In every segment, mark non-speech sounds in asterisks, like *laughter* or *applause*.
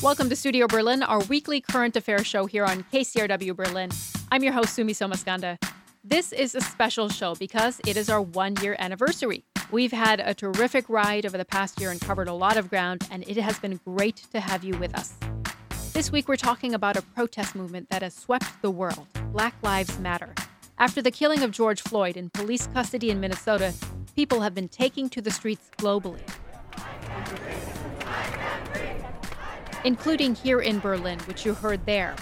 Welcome to Studio Berlin, our weekly current affairs show here on KCRW Berlin. I'm your host, Sumi Somaskanda. This is a special show because it is our one year anniversary. We've had a terrific ride over the past year and covered a lot of ground, and it has been great to have you with us. This week, we're talking about a protest movement that has swept the world Black Lives Matter. After the killing of George Floyd in police custody in Minnesota, people have been taking to the streets globally. Including here in Berlin, which you heard there.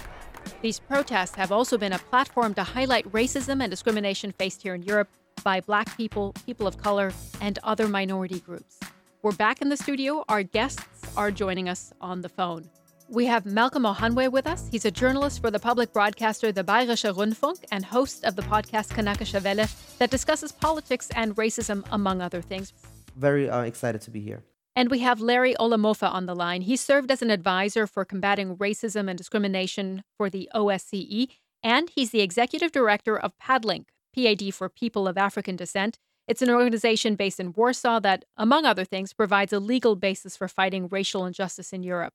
These protests have also been a platform to highlight racism and discrimination faced here in Europe by Black people, people of color, and other minority groups. We're back in the studio. Our guests are joining us on the phone. We have Malcolm Ohanwe with us. He's a journalist for the public broadcaster The Bayerische Rundfunk and host of the podcast Kanakische Welle that discusses politics and racism, among other things. Very uh, excited to be here. And we have Larry Olomoofe on the line. He served as an advisor for combating racism and discrimination for the OSCE, and he's the executive director of PADLink, PAD for People of African Descent. It's an organization based in Warsaw that, among other things, provides a legal basis for fighting racial injustice in Europe.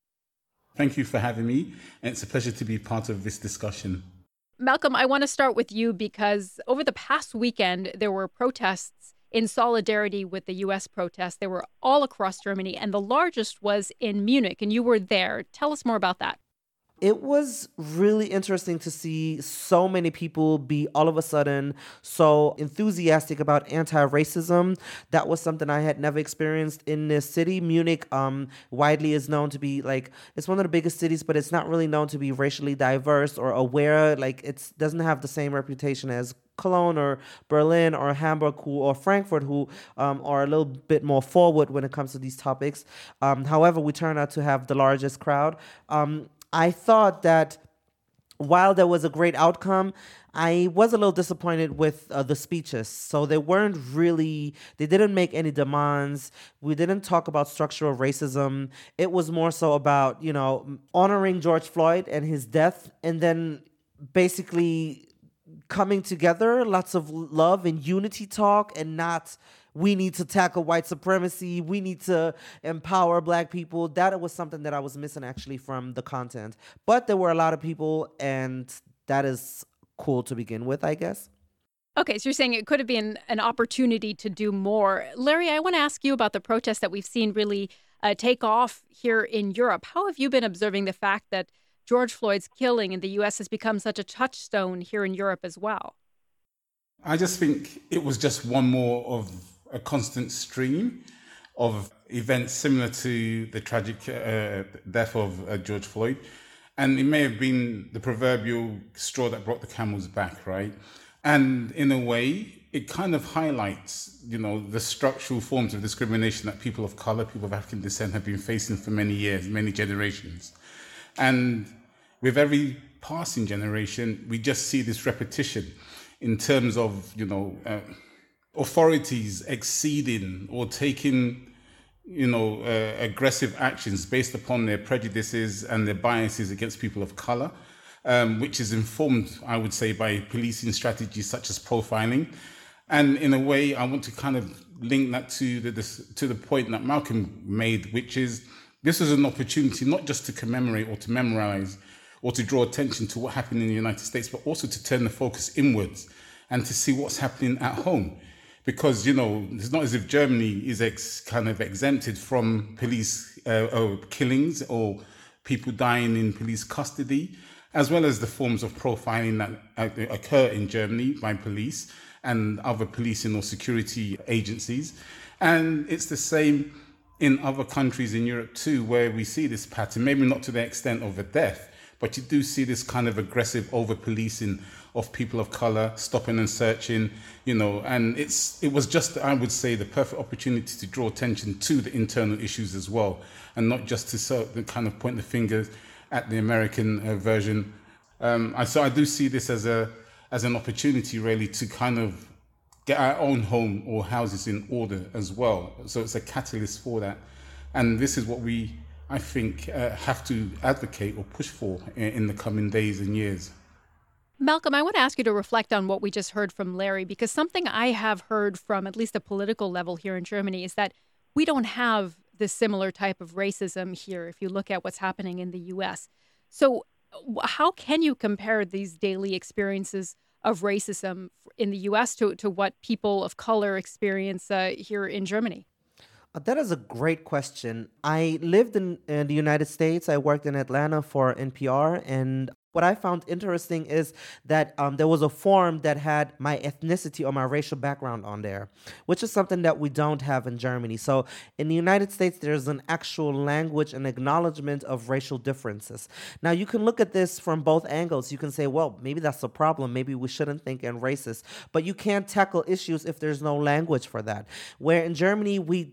Thank you for having me, and it's a pleasure to be part of this discussion. Malcolm, I want to start with you because over the past weekend, there were protests in solidarity with the U.S. protests. They were all across Germany, and the largest was in Munich, and you were there. Tell us more about that it was really interesting to see so many people be all of a sudden so enthusiastic about anti-racism. That was something I had never experienced in this city. Munich, um, widely is known to be like it's one of the biggest cities, but it's not really known to be racially diverse or aware. Like it doesn't have the same reputation as Cologne or Berlin or Hamburg who, or Frankfurt who um, are a little bit more forward when it comes to these topics. Um, however, we turned out to have the largest crowd. Um, I thought that while there was a great outcome, I was a little disappointed with uh, the speeches. So they weren't really, they didn't make any demands. We didn't talk about structural racism. It was more so about, you know, honoring George Floyd and his death and then basically coming together, lots of love and unity talk and not we need to tackle white supremacy we need to empower black people that was something that i was missing actually from the content but there were a lot of people and that is cool to begin with i guess Okay, so you're saying it could have been an opportunity to do more. Larry, I want to ask you about the protests that we've seen really uh, take off here in Europe. How have you been observing the fact that George Floyd's killing in the U.S. has become such a touchstone here in Europe as well? I just think it was just one more of a constant stream of events similar to the tragic uh, death of uh, George Floyd. And it may have been the proverbial straw that brought the camel's back, right? And in a way, it kind of highlights, you know, the structural forms of discrimination that people of color, people of African descent have been facing for many years, many generations. And with every passing generation, we just see this repetition in terms of, you know, uh, authorities exceeding or taking you know uh, aggressive actions based upon their prejudices and their biases against people of color um, which is informed i would say by policing strategies such as profiling. And in a way i want to kind of link that to the to the point that malcolm made which is this is an opportunity not just to commemorate or to memorize or to draw attention to what happened in the united states but also to turn the focus inwards and to see what's happening at home because you know it's not as if Germany is ex, kind of exempted from police uh, or killings or people dying in police custody, as well as the forms of profiling that uh, occur in Germany by police and other policing or security agencies, and it's the same in other countries in Europe too, where we see this pattern. Maybe not to the extent of a death, but you do see this kind of aggressive over policing of people of color, stopping and searching, you know, and it's it was just I would say the perfect opportunity to draw attention to the internal issues as well, and not just to sort of kind of point the finger at the American uh, version. Um, I, so I do see this as a as an opportunity really to kind of get our own home or houses in order as well. So it's a catalyst for that, and this is what we I think uh, have to advocate or push for in, in the coming days and years. Malcolm, I want to ask you to reflect on what we just heard from Larry, because something I have heard from at least the political level here in Germany is that we don't have this similar type of racism here if you look at what's happening in the US. So, how can you compare these daily experiences of racism in the US to, to what people of color experience uh, here in Germany? That is a great question. I lived in, in, the United States. I worked in Atlanta for NPR, and what I found interesting is that um, there was a form that had my ethnicity or my racial background on there, which is something that we don't have in Germany. So in the United States, there's an actual language and acknowledgement of racial differences. Now, you can look at this from both angles. You can say, well, maybe that's a problem. Maybe we shouldn't think in racist. But you can't tackle issues if there's no language for that. Where in Germany, we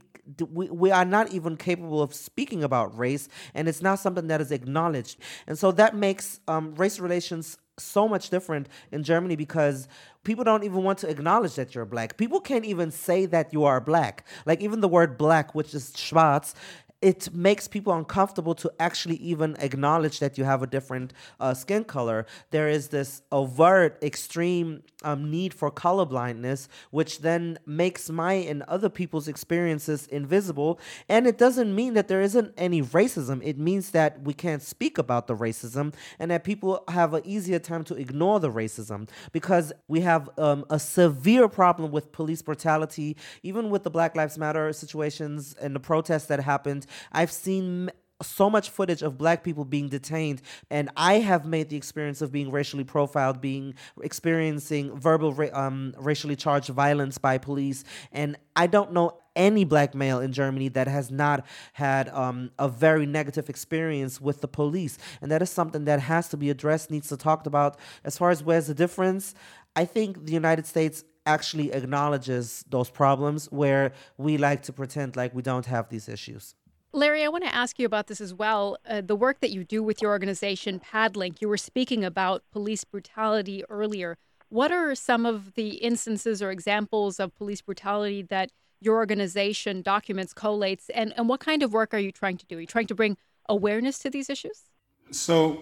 we, we are not even capable of speaking about race, and it's not something that is acknowledged. And so that makes um, race relations so much different in Germany because people don't even want to acknowledge that you're black. People can't even say that you are black. Like even the word black, which is schwarz, it makes people uncomfortable to actually even acknowledge that you have a different uh, skin color. There is this overt, extreme um, need for colorblindness, which then makes my and other people's experiences invisible. And it doesn't mean that there isn't any racism. It means that we can't speak about the racism and that people have an easier time to ignore the racism because we have um, a severe problem with police brutality, even with the Black Lives Matter situations and the protests that happened I've seen so much footage of black people being detained and i have made the experience of being racially profiled being experiencing verbal um, racially charged violence by police and i don't know any black male in germany that has not had um, a very negative experience with the police and that is something that has to be addressed needs to talked about. As far as where's the difference i think the united states actually acknowledges those problems where we like to pretend like we don't have these issues Larry, I want to ask you about this as well. Uh, the work that you do with your organization, Padlink, you were speaking about police brutality earlier. What are some of the instances or examples of police brutality that your organization documents, collates, and, and what kind of work are you trying to do? Are you trying to bring awareness to these issues? So,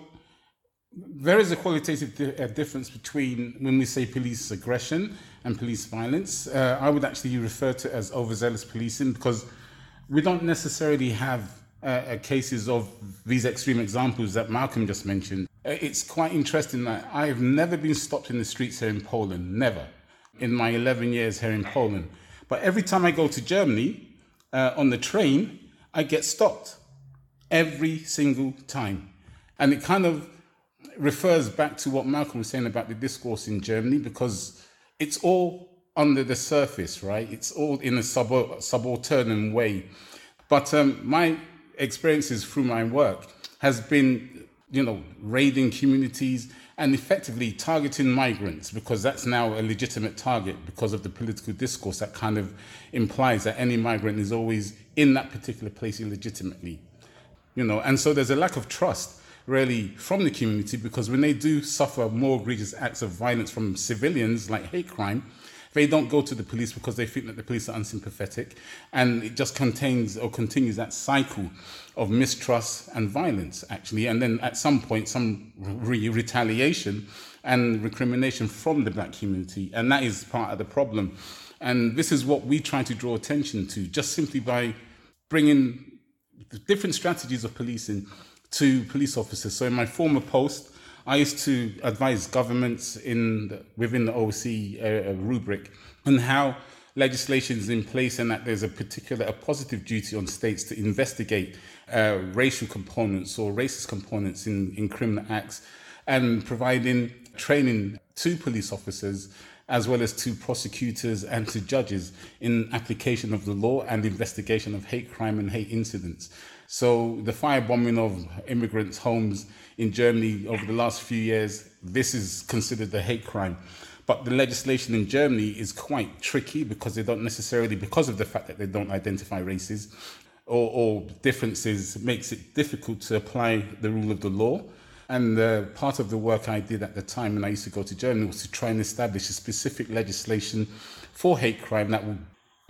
there is a qualitative di- uh, difference between when we say police aggression and police violence. Uh, I would actually refer to it as overzealous policing because we don't necessarily have uh, uh, cases of these extreme examples that Malcolm just mentioned. Uh, it's quite interesting that I have never been stopped in the streets here in Poland, never, in my 11 years here in Poland. But every time I go to Germany uh, on the train, I get stopped every single time. And it kind of refers back to what Malcolm was saying about the discourse in Germany because it's all under the surface, right? It's all in a sub- subaltern way. But um, my experiences through my work has been, you know, raiding communities and effectively targeting migrants because that's now a legitimate target because of the political discourse that kind of implies that any migrant is always in that particular place illegitimately. You know, and so there's a lack of trust really from the community because when they do suffer more egregious acts of violence from civilians like hate crime, they don't go to the police because they think that the police are unsympathetic. And it just contains or continues that cycle of mistrust and violence, actually. And then at some point, some re- retaliation and recrimination from the black community. And that is part of the problem. And this is what we try to draw attention to, just simply by bringing different strategies of policing to police officers. So in my former post, I used to advise governments in the, within the OC uh, uh, rubric on how legislation is in place and that there's a particular a positive duty on states to investigate uh, racial components or racist components in, in criminal acts and providing training to police officers as well as to prosecutors and to judges in application of the law and investigation of hate crime and hate incidents. So the firebombing of immigrants' homes in Germany over the last few years, this is considered a hate crime. But the legislation in Germany is quite tricky because they don't necessarily, because of the fact that they don't identify races or, or differences, makes it difficult to apply the rule of the law. And uh, part of the work I did at the time when I used to go to Germany was to try and establish a specific legislation for hate crime that would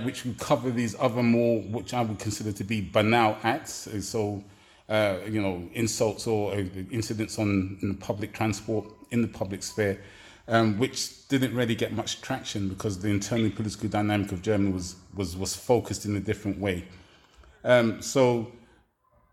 which would cover these other more, which I would consider to be banal acts. So uh, you know, insults or uh, incidents on in the public transport in the public sphere, um, which didn't really get much traction because the internal political dynamic of Germany was was was focused in a different way. Um, so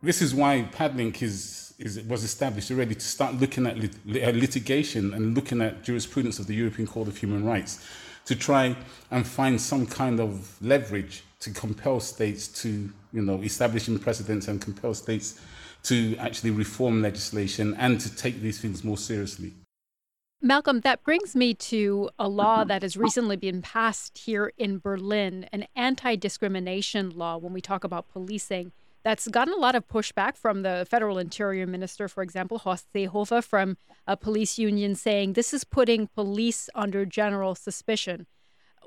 this is why Padlink is, is was established already to start looking at lit- uh, litigation and looking at jurisprudence of the European Court of Human Rights to try and find some kind of leverage to compel states to, you know, establishing precedents and compel states to actually reform legislation and to take these things more seriously. Malcolm, that brings me to a law that has recently been passed here in Berlin, an anti discrimination law when we talk about policing. That's gotten a lot of pushback from the federal interior minister, for example, Horst Seehofer from a police union, saying this is putting police under general suspicion.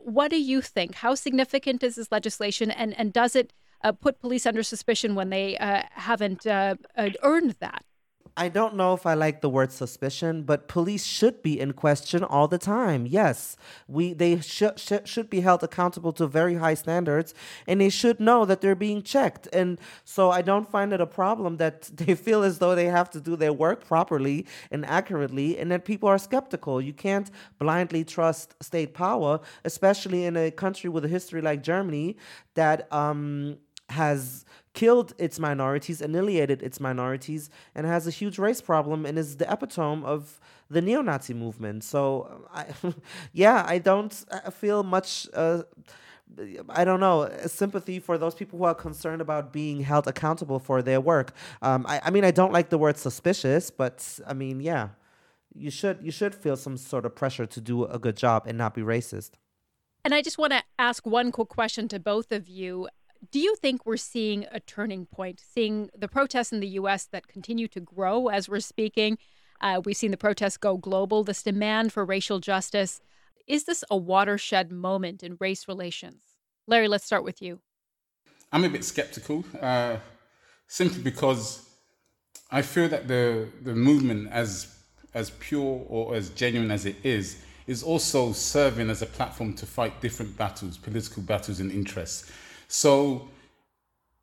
What do you think? How significant is this legislation, and, and does it uh, put police under suspicion when they uh, haven't uh, uh earned that? I don't know if I like the word suspicion, but police should be in question all the time. Yes, we they should sh- should be held accountable to very high standards, and they should know that they're being checked. And so I don't find it a problem that *laughs* they feel as though they have to do their work properly and accurately, and that people are skeptical. You can't blindly trust state power, especially in a country with a history like Germany that um, has killed its minorities, annihilated its minorities, and has a huge race problem and is the epitome of the neo-Nazi movement. So, I, *laughs* yeah, I don't feel much. Uh, I don't know sympathy for those people who are concerned about being held accountable for their work. Um, I, I mean, I don't like the word suspicious, but I mean, yeah, you should you should feel some sort of pressure to do a good job and not be racist. And I just want to ask one quick question to both of you do you think we're seeing a turning point, seeing the protests in the U.S. that continue to grow as we're speaking? Uh, we've seen the protests go global, this demand for racial justice. Is this a watershed moment in race relations? Larry, let's start with you. I'm a bit skeptical, uh, simply because I feel that the, the movement, as, as pure or as genuine as it is, is also serving as a platform to fight different battles, political battles and interests. So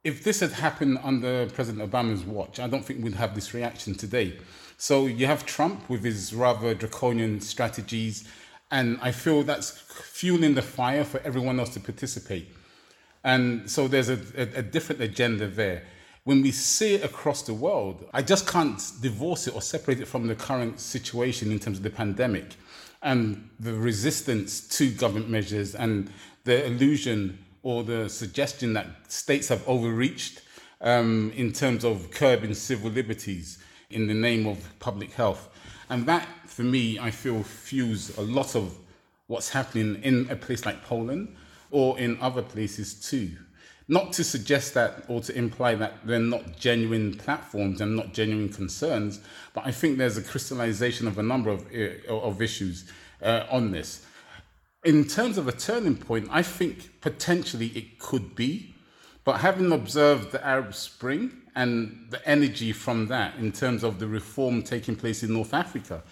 if this had happened under President Obama's watch, I don't think we'd have this reaction today. So you have Trump with his rather draconian strategies, and I feel that's fueling the fire for everyone else to participate. And so there's a, a, a different agenda there. When we see it across the world, I just can't divorce it or separate it from the current situation in terms of the pandemic and the resistance to government measures and the illusion or the suggestion that states have overreached um, in terms of curbing civil liberties in the name of public health. And that, for me, I feel fuels a lot of what's happening in a place like Poland or in other places too. Not to suggest that or to imply that they're not genuine platforms and not genuine concerns, but I think there's a crystallization of a number of, uh, of issues uh, on this in terms of a turning point, I think potentially it could be. But having observed the Arab Spring and the energy from that in terms of the reform taking place in North Africa,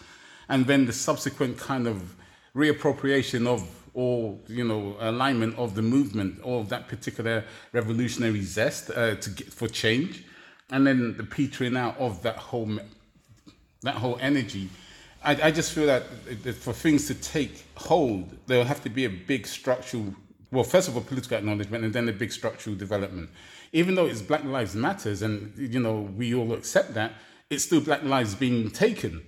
and then the subsequent kind of reappropriation of or you know alignment of the movement or that particular revolutionary zest uh, to get, for change, and then the petering out of that whole that whole energy I, I just feel that for things to take hold, there'll have to be a big structural, well, first of all, political acknowledgement, and then a big structural development. Even though it's Black Lives Matters, and you know we all accept that, it's still Black lives being taken,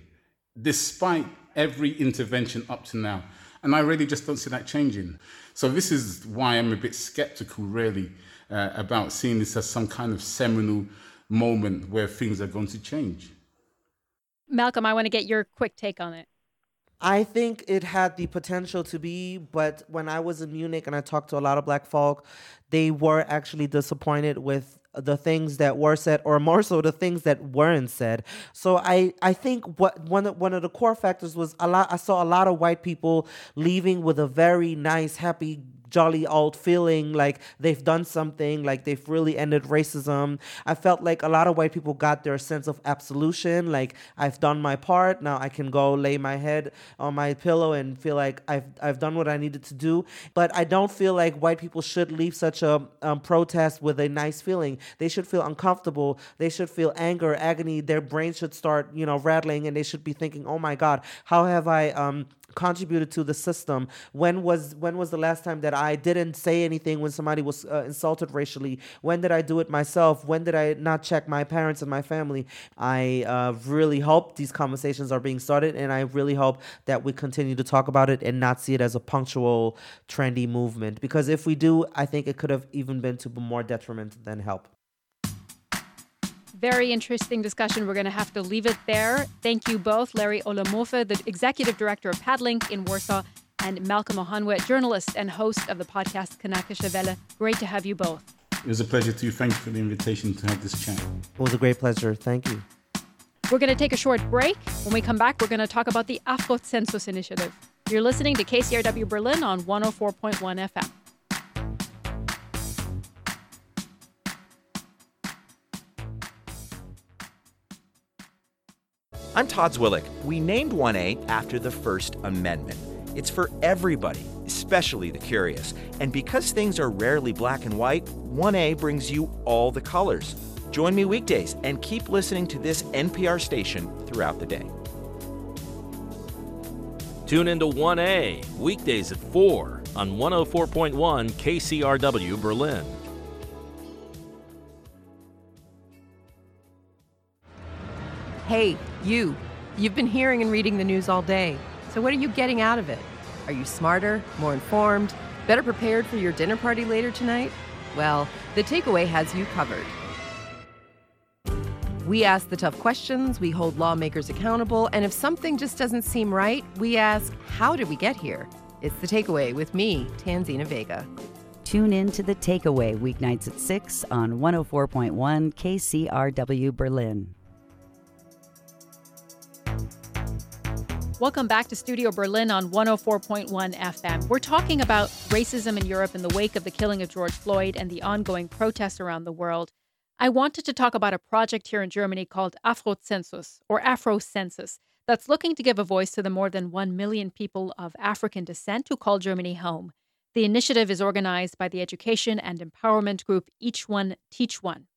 despite every intervention up to now. And I really just don't see that changing. So this is why I'm a bit skeptical, really, uh, about seeing this as some kind of seminal moment where things are going to change. Malcolm, I want to get your quick take on it. I think it had the potential to be, but when I was in Munich and I talked to a lot of black folk, they were actually disappointed with the things that were said or more so the things that weren't said so i i think what one of, one of the core factors was a lot i saw a lot of white people leaving with a very nice happy jolly old feeling like they've done something, like they've really ended racism. I felt like a lot of white people got their sense of absolution, like I've done my part, now I can go lay my head on my pillow and feel like I've I've done what I needed to do. But I don't feel like white people should leave such a um, protest with a nice feeling. They should feel uncomfortable. They should feel anger, agony. Their brain should start, you know, rattling, and they should be thinking, "Oh my God, how have I um, contributed to the system when was when was the last time that i didn't say anything when somebody was uh, insulted racially. When did i do it myself? When did i not check my parents and my family? I uh, really hope these conversations are being started and i really hope that we continue to talk about it and not see it as a punctual trendy movement. Because if we do i think it could have even been to more detriment than help. Very interesting discussion. We're going to have to leave it there. Thank you both, Larry Olomoofe, the executive director of Padlink in Warsaw, and Malcolm Ohanwe, journalist and host of the podcast Kanakische Welle. Great to have you both. It was a pleasure too. Thank you for the invitation to have this chat. It was a great pleasure. Thank you. We're going to take a short break. When we come back, we're going to talk about the Afro Census Initiative. You're listening to KCRW Berlin on 104.1 FM. I'm Todd Zwillich. We named 1A after the First Amendment. It's for everybody, especially the curious. And because things are rarely black and white, 1A brings you all the colors. Join me weekdays and keep listening to this NPR station throughout the day. Tune into 1A weekdays at 4 on 104.1 KCRW Berlin. Hey, you. You've been hearing and reading the news all day. So, what are you getting out of it? Are you smarter, more informed, better prepared for your dinner party later tonight? Well, the takeaway has you covered. We ask the tough questions, we hold lawmakers accountable, and if something just doesn't seem right, we ask, how did we get here? It's the takeaway with me, Tanzina Vega. Tune in to the takeaway weeknights at 6 on 104.1 KCRW Berlin. Welcome back to Studio Berlin on 104.1 FM. We're talking about racism in Europe in the wake of the killing of George Floyd and the ongoing protests around the world. I wanted to talk about a project here in Germany called Afrozensus, or Afro Census, that's looking to give a voice to the more than 1 million people of African descent who call Germany home. The initiative is organized by the education and empowerment group Each One Teach One.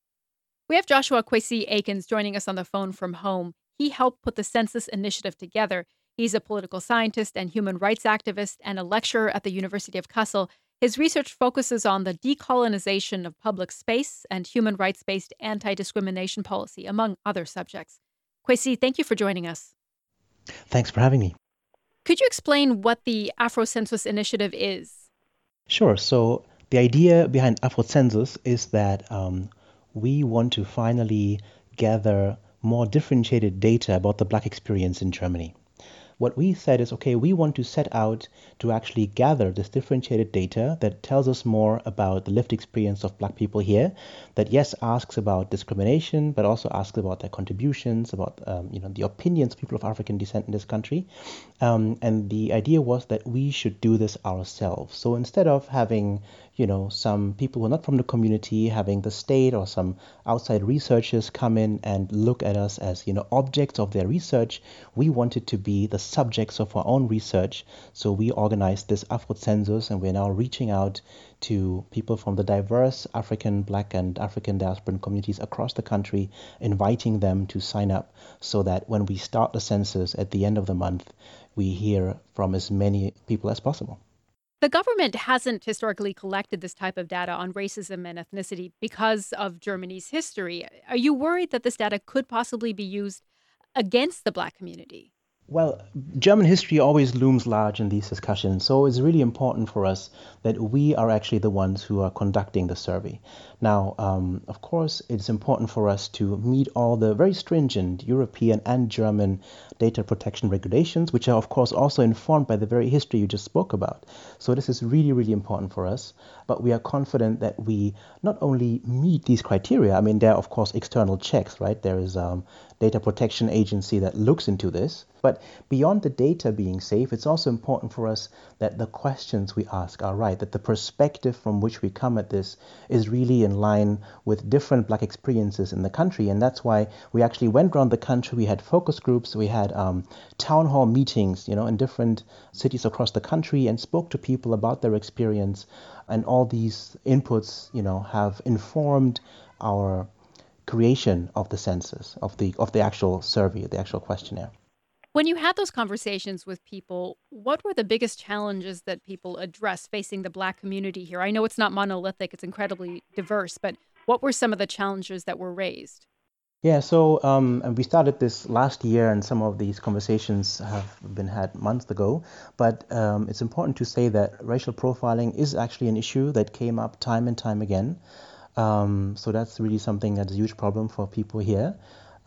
We have Joshua Kwesi Aikins joining us on the phone from home. He helped put the census initiative together. He's a political scientist and human rights activist and a lecturer at the University of Kassel. His research focuses on the decolonization of public space and human rights based anti discrimination policy, among other subjects. Kwesi, thank you for joining us. Thanks for having me. Could you explain what the Afrocensus initiative is? Sure. So, the idea behind Afrocensus is that um, we want to finally gather more differentiated data about the black experience in Germany what we said is okay, we want to set out to actually gather this differentiated data that tells us more about the lived experience of black people here, that yes, asks about discrimination, but also asks about their contributions, about um, you know the opinions of people of African descent in this country. Um, and the idea was that we should do this ourselves. So instead of having you know, some people who are not from the community having the state or some outside researchers come in and look at us as, you know, objects of their research. We wanted to be the subjects of our own research. So we organized this Afro census and we're now reaching out to people from the diverse African, Black, and African diasporan communities across the country, inviting them to sign up so that when we start the census at the end of the month, we hear from as many people as possible. The government hasn't historically collected this type of data on racism and ethnicity because of Germany's history. Are you worried that this data could possibly be used against the Black community? Well, German history always looms large in these discussions, so it's really important for us that we are actually the ones who are conducting the survey. Now, um, of course, it's important for us to meet all the very stringent European and German data protection regulations, which are, of course, also informed by the very history you just spoke about. So, this is really, really important for us. But we are confident that we not only meet these criteria, I mean, there are, of course, external checks, right? There is um, data protection agency that looks into this. But beyond the data being safe, it's also important for us that the questions we ask are right, that the perspective from which we come at this is really in line with different black experiences in the country. And that's why we actually went around the country. We had focus groups, we had um, town hall meetings, you know, in different cities across the country and spoke to people about their experience. And all these inputs, you know, have informed our creation of the census, of the, of the actual survey, the actual questionnaire. When you had those conversations with people, what were the biggest challenges that people address facing the Black community here? I know it's not monolithic, it's incredibly diverse, but what were some of the challenges that were raised? Yeah, so um, we started this last year, and some of these conversations have been had months ago. But um, it's important to say that racial profiling is actually an issue that came up time and time again. Um, so that's really something that's a huge problem for people here.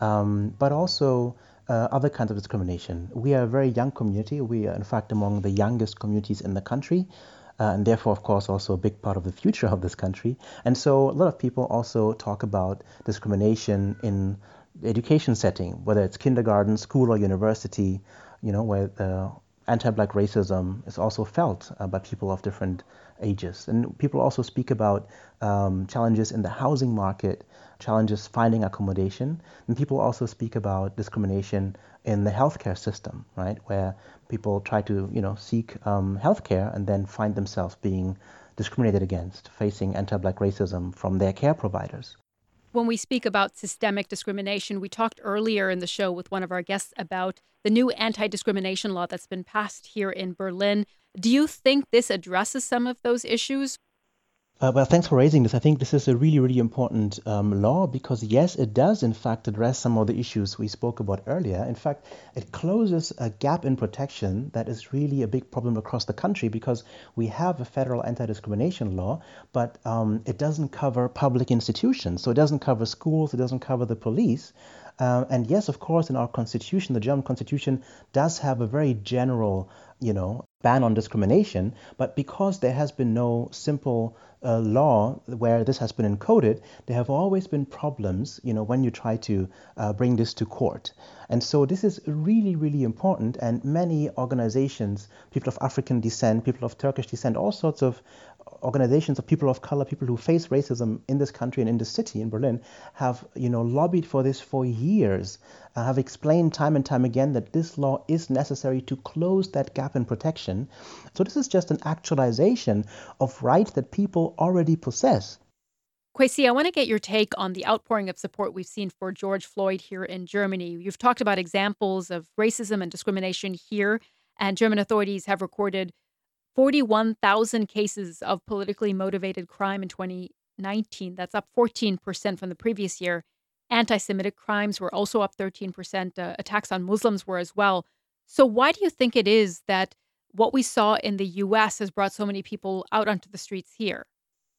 Um, but also, uh, other kinds of discrimination. We are a very young community. We are, in fact, among the youngest communities in the country. Uh, and therefore, of course, also a big part of the future of this country. And so, a lot of people also talk about discrimination in the education setting, whether it's kindergarten, school, or university, you know, where the anti-black racism is also felt uh, by people of different ages. And people also speak about um, challenges in the housing market, challenges finding accommodation. And people also speak about discrimination in the healthcare system, right, where people try to, you know, seek um, healthcare and then find themselves being discriminated against, facing anti-black racism from their care providers. When we speak about systemic discrimination, we talked earlier in the show with one of our guests about the new anti discrimination law that's been passed here in Berlin. Do you think this addresses some of those issues? Uh, well, thanks for raising this. I think this is a really, really important um, law because, yes, it does, in fact, address some of the issues we spoke about earlier. In fact, it closes a gap in protection that is really a big problem across the country because we have a federal anti discrimination law, but um, it doesn't cover public institutions. So it doesn't cover schools, it doesn't cover the police. Uh, and yes, of course, in our constitution, the German constitution does have a very general, you know, ban on discrimination. But because there has been no simple uh, law where this has been encoded, there have always been problems, you know, when you try to uh, bring this to court. And so this is really, really important. And many organizations, people of African descent, people of Turkish descent, all sorts of organizations of people of color, people who face racism in this country and in this city in Berlin, have you know lobbied for this for years. Uh, have explained time and time again that this law is necessary to close that gap in protection. So this is just an actualization of rights that people already possess. Kwesi, I want to get your take on the outpouring of support we've seen for George Floyd here in Germany. You've talked about examples of racism and discrimination here, and German authorities have recorded 41,000 cases of politically motivated crime in 2019. That's up 14% from the previous year. Anti Semitic crimes were also up 13%. Uh, attacks on Muslims were as well. So, why do you think it is that what we saw in the US has brought so many people out onto the streets here?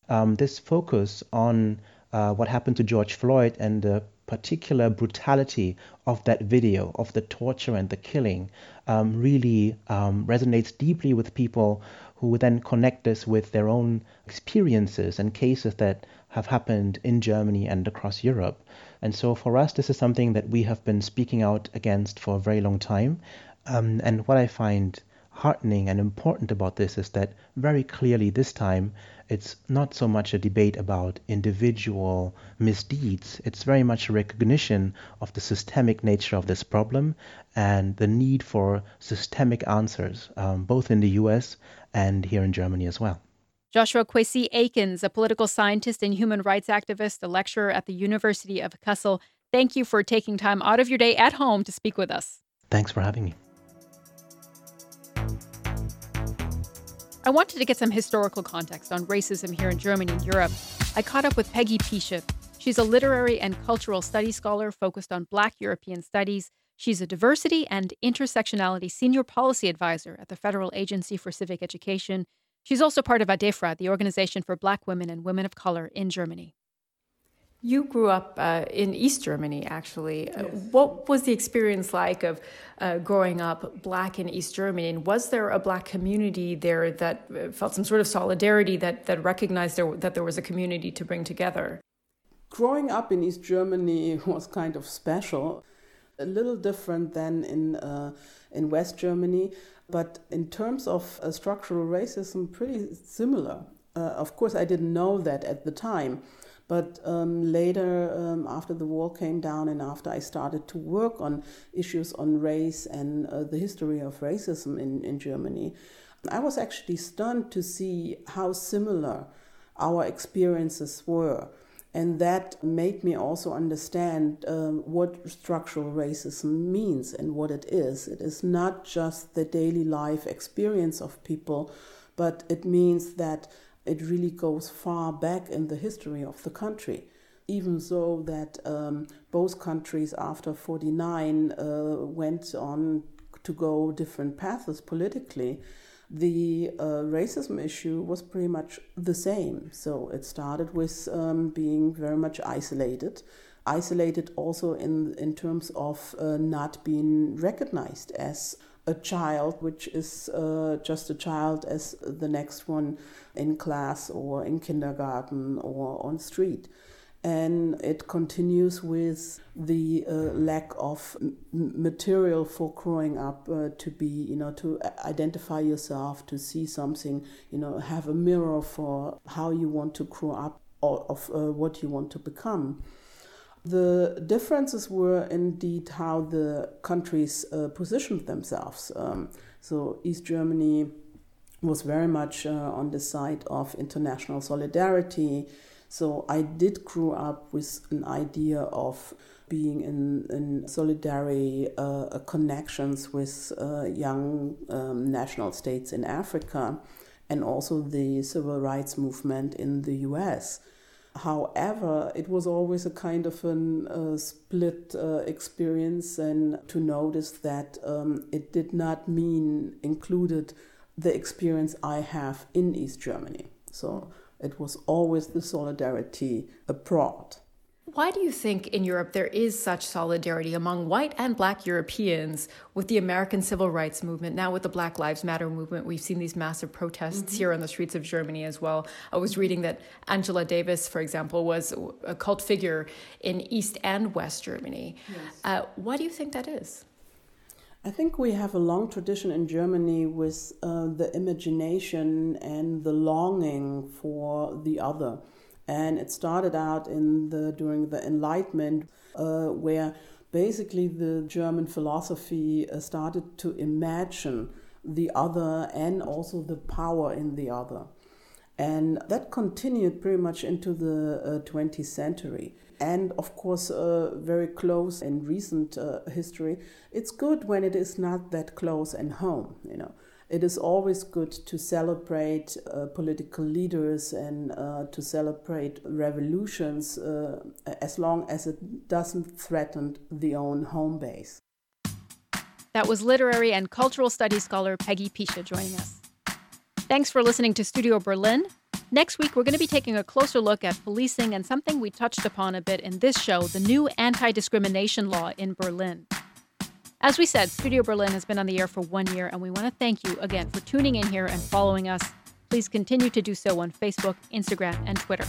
Um, this focus on uh, what happened to George Floyd and the particular brutality of that video, of the torture and the killing, um, really um, resonates deeply with people who then connect this with their own experiences and cases that have happened in Germany and across Europe. And so for us, this is something that we have been speaking out against for a very long time. Um, and what I find heartening and important about this is that very clearly this time it's not so much a debate about individual misdeeds, it's very much a recognition of the systemic nature of this problem and the need for systemic answers, um, both in the US and here in Germany as well. Joshua Kwesi Aikins, a political scientist and human rights activist, a lecturer at the University of Kassel. Thank you for taking time out of your day at home to speak with us. Thanks for having me. I wanted to get some historical context on racism here in Germany and Europe. I caught up with Peggy Piesche. She's a literary and cultural studies scholar focused on Black European studies. She's a diversity and intersectionality senior policy advisor at the Federal Agency for Civic Education. She's also part of ADEFRA, the Organization for Black Women and Women of Color in Germany. You grew up uh, in East Germany, actually. Uh, yes. what was the experience like of uh, growing up black in East Germany? And was there a black community there that uh, felt some sort of solidarity that, that recognized there, that there was a community to bring together? Growing up in East Germany *laughs* was kind of special, a little different than in, uh, in West Germany, but in terms of uh, structural racism, pretty similar. of course, I didn't know that at the time But um, later, um, after the wall came down and after I started to work on issues on race and uh, the history of racism in, in Germany, I was actually stunned to see how similar our experiences were. And that made me also understand um, what structural racism means and what it is. It is not just the daily life experience of people, but it means that it really goes far back in the history of the country. Even so, that um, both countries after 49 uh, went on to go different paths politically, the uh, racism issue was pretty much the same. So it started with um, being very much isolated, isolated also in, in terms of uh, not being recognized as a child, which is uh, just a child as the next one in class or in kindergarten or on street. And it continues with the uh, lack of material for growing up uh, to be, you know, to identify yourself, to see something, you know, have a mirror for how you want to grow up or of uh, what you want to become. The differences were indeed how the countries uh, positioned themselves. Um, so, East Germany was very much uh, on the side of international solidarity. So, I did grow up with an idea of being in, in solidarity uh, connections with uh, young um, national states in Africa and also the civil rights movement in the US. However, it was always a kind of a uh, split uh, experience, and to notice that um, it did not mean included the experience I have in East Germany. So it was always the solidarity abroad. Why do you think in Europe there is such solidarity among white and black Europeans with the American civil rights movement? Now, with the Black Lives Matter movement, we've seen these massive protests mm-hmm. here on the streets of Germany as well. I was reading that Angela Davis, for example, was a cult figure in East and West Germany. Yes. Uh, why do you think that is? I think we have a long tradition in Germany with uh, the imagination and the longing for the other and it started out in the during the Enlightenment, uh, where basically the German philosophy uh, started to imagine the other and also the power in the other. And that continued pretty much into the uh, 20th century. And of course, uh, very close in recent uh, history, it's good when it is not that close and home, you know it is always good to celebrate uh, political leaders and uh, to celebrate revolutions uh, as long as it doesn't threaten the own home base. That was literary and cultural studies scholar Peggy Piesche joining us. Thanks for listening to Studio Berlin. Next week, we're going to be taking a closer look at policing and something we touched upon a bit in this show the new anti discrimination law in Berlin. As we said, Studio Berlin has been on the air for one year, and we want to thank you again for tuning in here and following us. Please continue to do so on Facebook, Instagram, and Twitter.